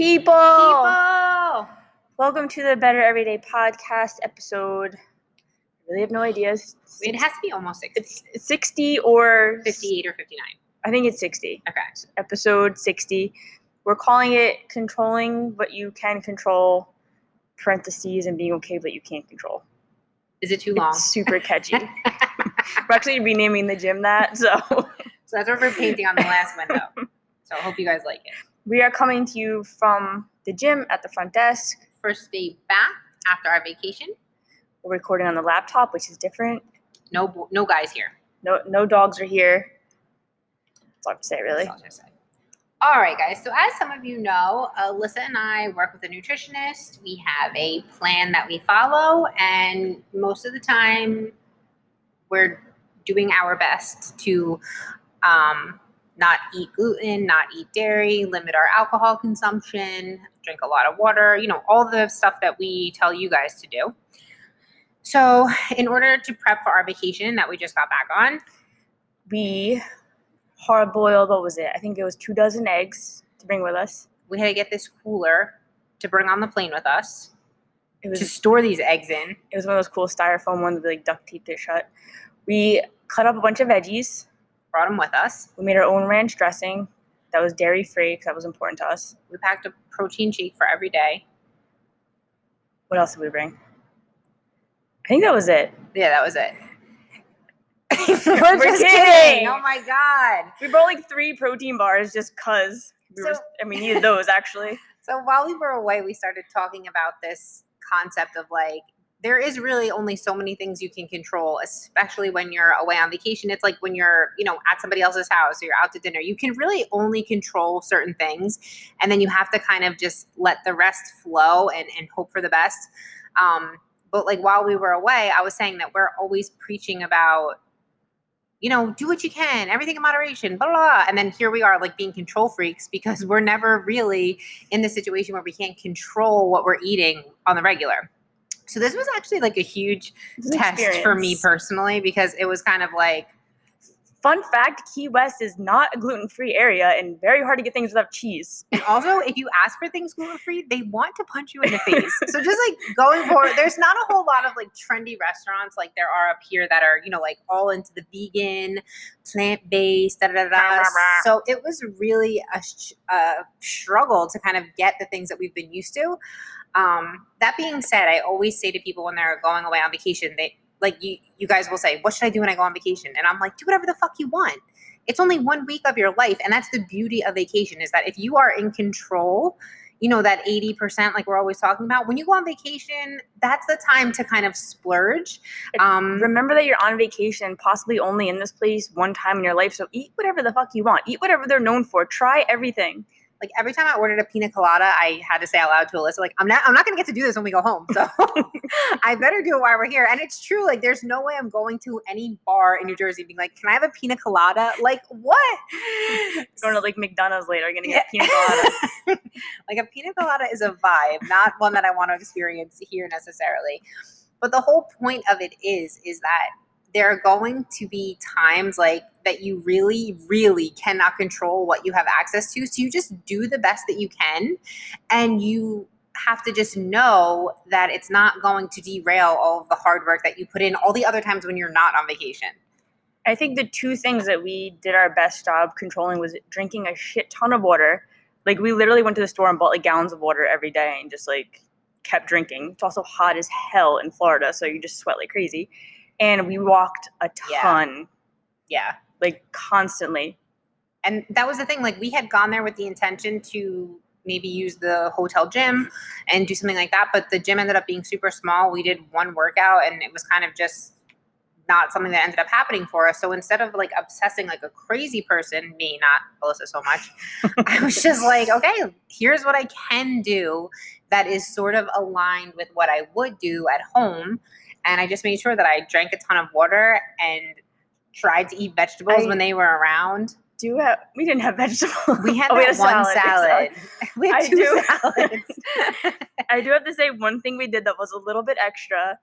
People, People. welcome to the Better Everyday Podcast episode. I really have no idea. It has to be almost 60. it's 60 or 58 or 59. I think it's 60. Okay. Episode 60. We're calling it controlling what you can control, parentheses, and being okay with what you can't control. Is it too long? It's super catchy. We're actually renaming the gym that, so So that's what we're painting on the last window. So I hope you guys like it. We are coming to you from the gym at the front desk. First day back after our vacation. We're recording on the laptop, which is different. No no guys here. No, no dogs are here. That's all I have to say, really. That's all I have to say. All right, guys. So as some of you know, Alyssa and I work with a nutritionist. We have a plan that we follow, and most of the time, we're doing our best to um, not eat gluten, not eat dairy, limit our alcohol consumption, drink a lot of water. You know, all the stuff that we tell you guys to do. So, in order to prep for our vacation that we just got back on, We hard boiled, what was it? I think it was two dozen eggs to bring with us. we had to get this cooler to bring on the plane with us It was to store these eggs in. it was one of those cool styrofoam ones with like duct taped it shut. We cut up a bunch of veggies. Brought them with us. We made our own ranch dressing that was dairy free because that was important to us. We packed a protein shake for every day. What else did we bring? I think that was it. Yeah, that was it. We're, We're just kidding. kidding. Oh my god. We brought like three protein bars just cause we were, So- and we needed those actually. So while we were away, we started talking about this concept of like there is really only so many things you can control, especially when you're away on vacation. It's like when you're, you know, at somebody else's house or you're out to dinner. You can really only control certain things, and then you have to kind of just let the rest flow and, and hope for the best. Um, but like while we were away, I was saying that we're always preaching about, you know, do what you can, everything in moderation, blah, blah, blah. And then here we are like being control freaks because we're never really in the situation where we can't control what we're eating on the regular. So this was actually like a huge It was an test for me personally because it was kind of like Fun fact: Key West is not a gluten free area and very hard to get things without cheese. and also if you ask for things gluten free, they want to punch you in the face. so just like going forward, there's not a whole lot of like trendy restaurants like there are up here that are, you know, like all into the vegan, plant based, da da da. da. So it was really a, sh- a struggle to kind of get the things that we've been used to. Um, that being said, I always say to people when they're going away on vacation, they like you you guys will say, What should I do when I go on vacation? And I'm like, do whatever the fuck you want. It's only one week of your life. And that's the beauty of vacation is that if you are in control, you know, that 80%, like we're always talking about, when you go on vacation, that's the time to kind of splurge. Um, Remember that you're on vacation, possibly only in this place one time in your life. So eat whatever the fuck you want. Eat whatever they're known for. Try everything. Like every time I ordered a pina colada, I had to say out loud to Alyssa, like, I'm not I'm not gonna get to do this when we go home. So I better do it while we're here. And it's true, like there's no way I'm going to any bar in New Jersey being like, Can I have a pina colada? Like what? Going to like McDonald's later, you're gonna Yeah. get pina colada. like a pina colada is a vibe, not one that I want to experience here necessarily. But the whole point of it is, is that there are going to be times like that you really, really cannot control what you have access to. So you just do the best that you can, and you have to just know that it's not going to derail all of the hard work that you put in all the other times when you're not on vacation. I think the two things that we did our best job controlling was drinking a shit ton of water. Like we literally went to the store and bought like gallons of water every day and just like kept drinking. It's also hot as hell in Florida, so you just sweat like crazy. And we walked a Yeah. ton, Yeah. like constantly. and that was the thing like we had gone there with the intention to maybe use the hotel gym and do something like that but the gym ended up being super small we did one workout and it was kind of just not something that ended up happening for us so instead of like obsessing like a crazy person me not Alyssa so much I was just like okay here's what I can do that is sort of aligned with what I would do at home and I just made sure that I drank a ton of water and tried to eat vegetables I- when they were around Do have we didn't have vegetables. we had Oh, that a one salad. salad. We had I two do. salads. I do have to say one thing we did that was a little bit extra.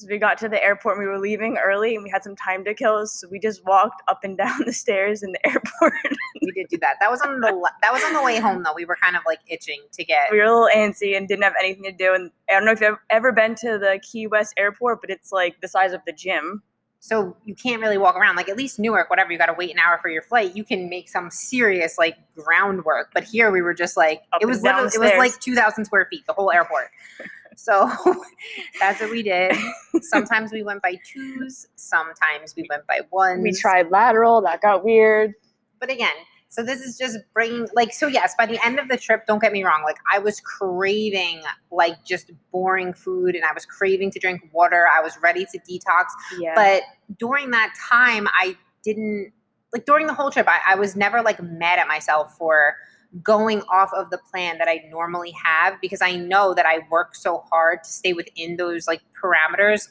So we got to the airport and we were leaving early and we had some time to kill. So we just walked up and down the stairs in the airport. we did do that. That was on the that was on the way home though. We were kind of like itching to get. we were a little antsy and didn't have anything to do. And I don't know if you've ever been to the Key West airport, but it's like the size of the gym. So you can't really walk around. Like at least Newark, whatever, you got to wait an hour for your flight. You can make some serious like groundwork. But here we were just like Up it was it was like two thousand square feet, the whole airport. So that's what we did. Sometimes we went by twos. Sometimes we went by ones. We tried lateral, that got weird. but again so this is just bringing like so yes by the end of the trip don't get me wrong like i was craving like just boring food and i was craving to drink water i was ready to detox Yeah. but during that time i didn't like during the whole trip I, I was never like mad at myself for going off of the plan that i normally have because i know that i work so hard to stay within those like parameters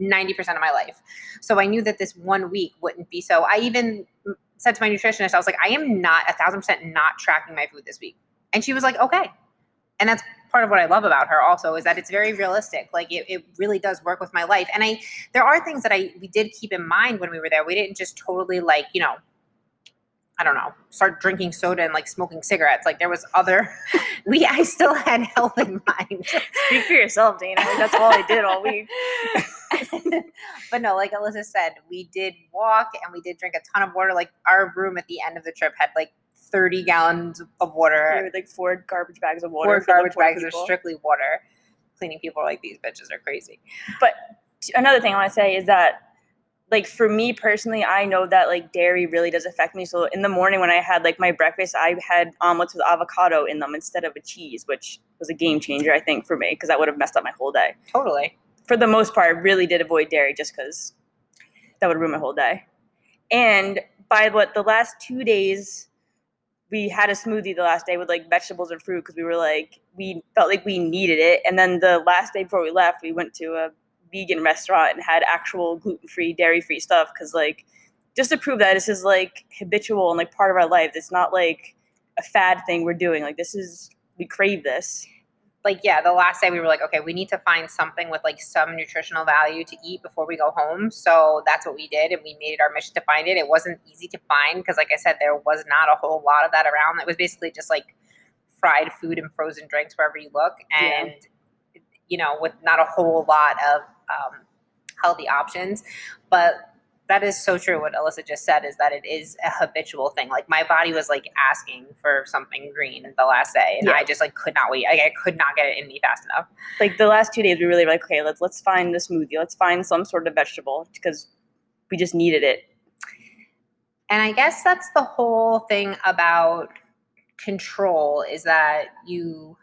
90% of my life. So i knew that this one week wouldn't be so. I even said to my nutritionist i was like i am not a thousand percent not tracking my food this week. And she was like okay. And that's part of what i love about her also is that it's very realistic. Like it, it really does work with my life. And i there are things that i we did keep in mind when we were there. We didn't just totally like you know I don't know, start drinking soda and like smoking cigarettes. Like there was other, we, I still had health in mind. Speak for yourself, Dana. Like, that's all I did all week. but no, like Alyssa said, we did walk and we did drink a ton of water. Like our room at the end of the trip had like 30 gallons of water. We had like four garbage bags of water. Four garbage bags are strictly water. Cleaning people are like these bitches are crazy. But another thing I want to say is that, like, for me personally, I know that like dairy really does affect me. So in the morning when I had like my breakfast, I had omelets with avocado in them instead of a cheese, which was a game changer, I think, for me because that would have messed up my whole day. Totally. For the most part, I really did avoid dairy just because that would ruin my whole day. And by what the last two days, we had a smoothie the last day with like vegetables and fruit because we were like we felt like we needed it. And then the last day before we left, we went to a vegan restaurant and had actual gluten free, dairy free stuff because like just to prove that this is like habitual and like part of our life. It's not like a fad thing we're doing. Like this is we crave this. Like, yeah, the last day we were like, okay, we need to find something with like some nutritional value to eat before we go home. So that's what we did. And we made it our mission to find it. It wasn't easy to find because, like I said, there was not a whole lot of that around. It was basically just like fried food and frozen drinks wherever you look. Yeah. And, you know, with not a whole lot of um, healthy options. But that is so true. What Alyssa just said is that it is a habitual thing. Like my body was like asking for something green the last day, and Yeah. I just like could not wait. Like, I could not get it in me fast enough. Like the last two days, we really were like, okay, let's let's find the smoothie. Let's find some sort of vegetable because we just needed it. And I guess that's the whole thing about control is that you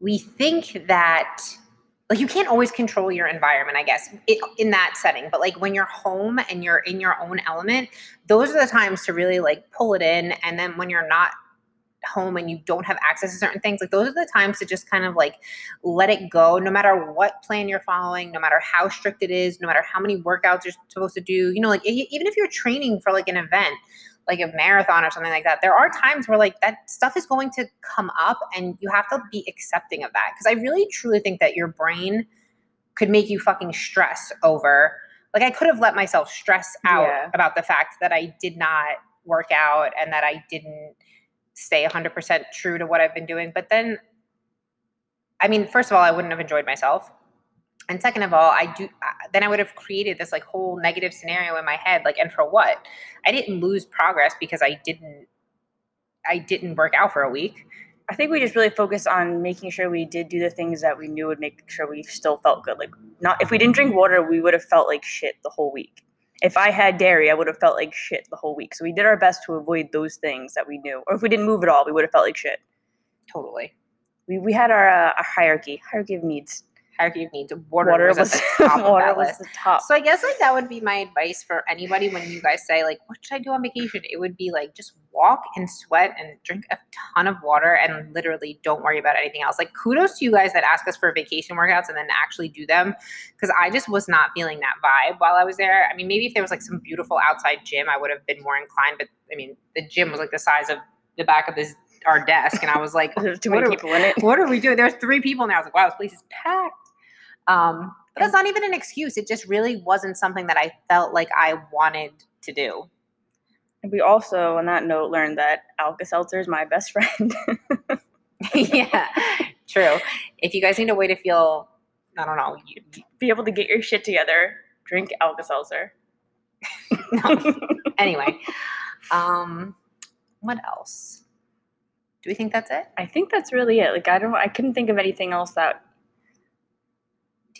we think that like you can't always control your environment i guess it, in that setting but like when you're home and you're in your own element those are the times to really like pull it in and then when you're not home and you don't have access to certain things like those are the times to just kind of like let it go no matter what plan you're following no matter how strict it is no matter how many workouts you're supposed to do you know like even if you're training for like an event like a marathon or something like that there are times where like that stuff is going to come up and you have to be accepting of that because i really truly think that your brain could make you fucking stress over like i could have let myself stress out Yeah. about the fact that i did not work out and that i didn't stay 100% true to what i've been doing but then i mean first of all i wouldn't have enjoyed myself and second of all i do then i would have created this like whole negative scenario in my head like and for what i didn't lose progress because i didn't i didn't work out for a week I think we just really focused on making sure we did do the things that we knew would make sure we still felt good. Like not if we didn't drink water, we would have felt like shit the whole week. If I had dairy, I would have felt like shit the whole week. So we did our best to avoid those things that we knew. Or if we didn't move at all, we would have felt like shit. totally We, we had our, uh, our hierarchy, hierarchy of needs. Hierarchy of needs water, was, at the top water was list the top. So I guess like that would be my advice for anybody when you guys say like, what should I do on vacation? It would be like just walk and sweat and drink a ton of water and literally don't worry about anything else. Like kudos to you guys that ask us for vacation workouts and then actually do them because I just was not feeling that vibe while I was there. I mean, maybe if there was like some beautiful outside gym, I would have been more inclined. But I mean, the gym was like the size of the back of this our desk, and I was like, There's too what many are- people in it. what are we doing? There's three people now. I was like, wow, this place is packed. Um, but that's not even an excuse. It just really wasn't something that I felt like I wanted to do. And we also, on that note, learned that Alka Seltzer is my best friend. yeah, true. If you guys need a way to feel, I don't know, you, Be able to get your shit together, drink Alka Seltzer. no. anyway, um, what else? Do we think that's it? I think that's really it. Like I don't, I couldn't think of anything else that.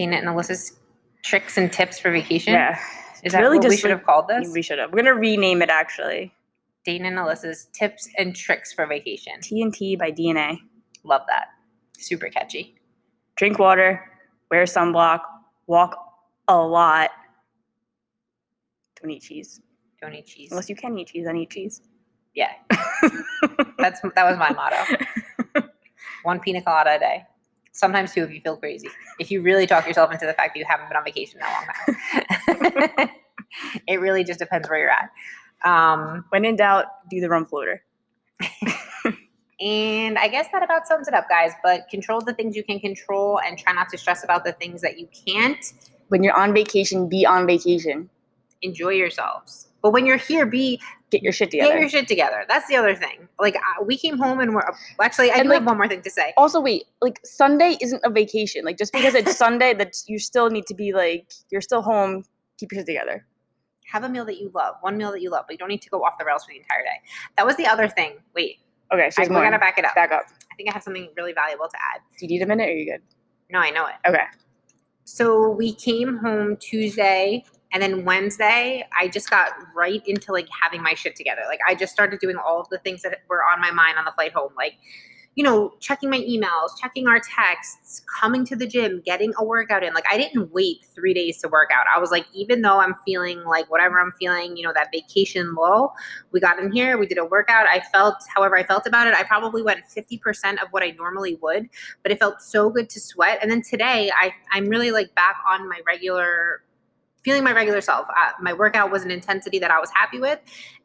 Tina and Alyssa's tricks and tips for vacation. Yeah, Is that really what we should have called this? we should have. We're gonna rename it actually. Dana and Alyssa's tips and tricks for vacation. TNT by DNA. Love that. Super catchy. Drink water, wear sunblock, walk a lot. Don't eat cheese Don't eat cheese. unless you can eat cheese. Then eat cheese. Yeah, that's that was my motto. One pina colada a day. Sometimes two if you feel crazy. If you really talk yourself into the fact that you haven't been on vacation that long time. it really just depends where you're at. Um, when in doubt, do the rum floater. and I guess that about sums it up, guys. But control the things you can control and try not to stress about the things that you can't. When you're on vacation, be on vacation. Enjoy yourselves. But when you're here, be Get your shit together. Get your shit together. That's the other thing. Like uh, we came home and we're actually. I And, do like- have one more thing to say. also, wait, like Sunday isn't a vacation. Like just because it's Sunday, that you still need to be like you're still home. Keep your shit together. Have a meal that you love. One meal that you love, but you don't need to go off the rails for the entire day. That was the other thing. Wait, Okay, I, she's we're gonna back it up. back up. I think I have something really valuable to add. Do you need a minute? Or are you good? No, I know it. Okay. So we came home Tuesday and then Wednesday, I just got right into like having my shit together. Like I just started doing all of the things that were on my mind on the flight home. Like, you know, checking my emails, checking our texts, coming to the gym, getting a workout in. Like I didn't wait three days to work out. I was like, even though I'm feeling like whatever I'm feeling, you know, that vacation low, we got in here, we did a workout. I felt however I felt about it. I probably went 50% of what I normally would but it felt so good to sweat. And then today, I I'm really like back on my regular, feeling my regular self. Uh, my workout was an intensity that I was happy with,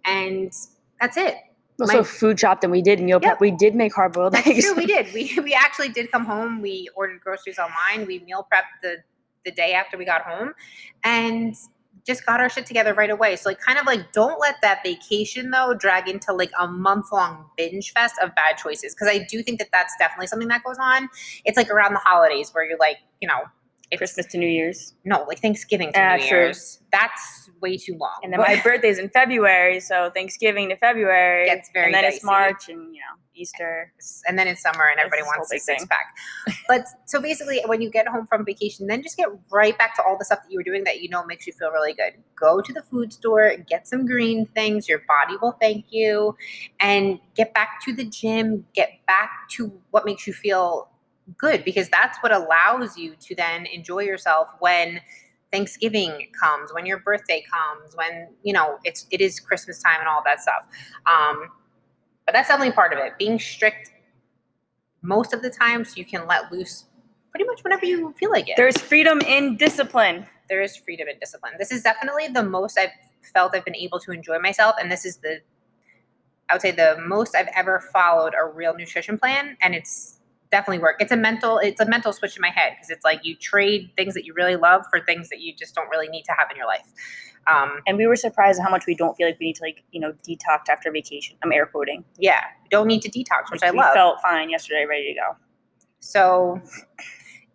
and that's it. Also, My- food shopped and we did meal prep. Yep. We did make hard boiled eggs. true. We did. We we actually did come home. We ordered groceries online. We meal prepped the the day after we got home, and just got our shit together right away. So like kind of like don't let that vacation though drag into like a month long binge fest of bad choices because I do think that that's definitely something that goes on. It's like around the holidays where you're like, you know, it's Christmas to New Year's. no, like Thanksgiving to Ah, New true. Year's. That's way too long. And then my birthday's in February, so Thanksgiving to February. Gets very And then it's dicey. March and, you know, Easter. and then it's summer and everybody this wants whole a big six thing. pack. But so basically, when you get home from vacation, then just get right back to all the stuff that you were doing that you know makes you feel really good. Go to the food store, get some green things. Your body will thank you, and get back to the gym. Get back to what makes you feel good because that's what allows you to then enjoy yourself when Thanksgiving comes, when your birthday comes, when you know it's it is Christmas time and all that stuff. Um, but that's definitely part of it. Being strict most of the time, so you can let loose pretty much whenever you feel like it. There's freedom in discipline. there is freedom in discipline. This is definitely the most I've felt I've been able to enjoy myself, and this is the I would say the most I've ever followed a real nutrition plan, and it's definitely work. It's a mental it's a mental switch in my head because it's like you trade things that you really love for things that you just don't really need to have in your life. Um, And we were surprised how much we don't feel like we need to, like, you know, detox after vacation. I'm air quoting. yeah, don't need to detox, which Like, I we love. felt fine yesterday, ready to go. So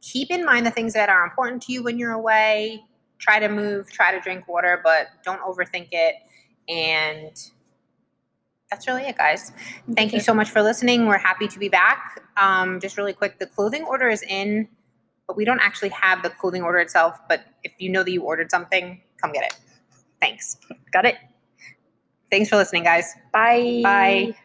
keep in mind the things that are important to you when you're away. Try to move, try to drink water, but don't overthink it. And that's really it, guys. Thank you so much for listening. We're happy to be back. Um, just really quick, the clothing order is in, but we don't actually have the clothing order itself. But if you know that you ordered something, come get it. Thanks. Got it? Thanks for listening, guys. Bye. Bye.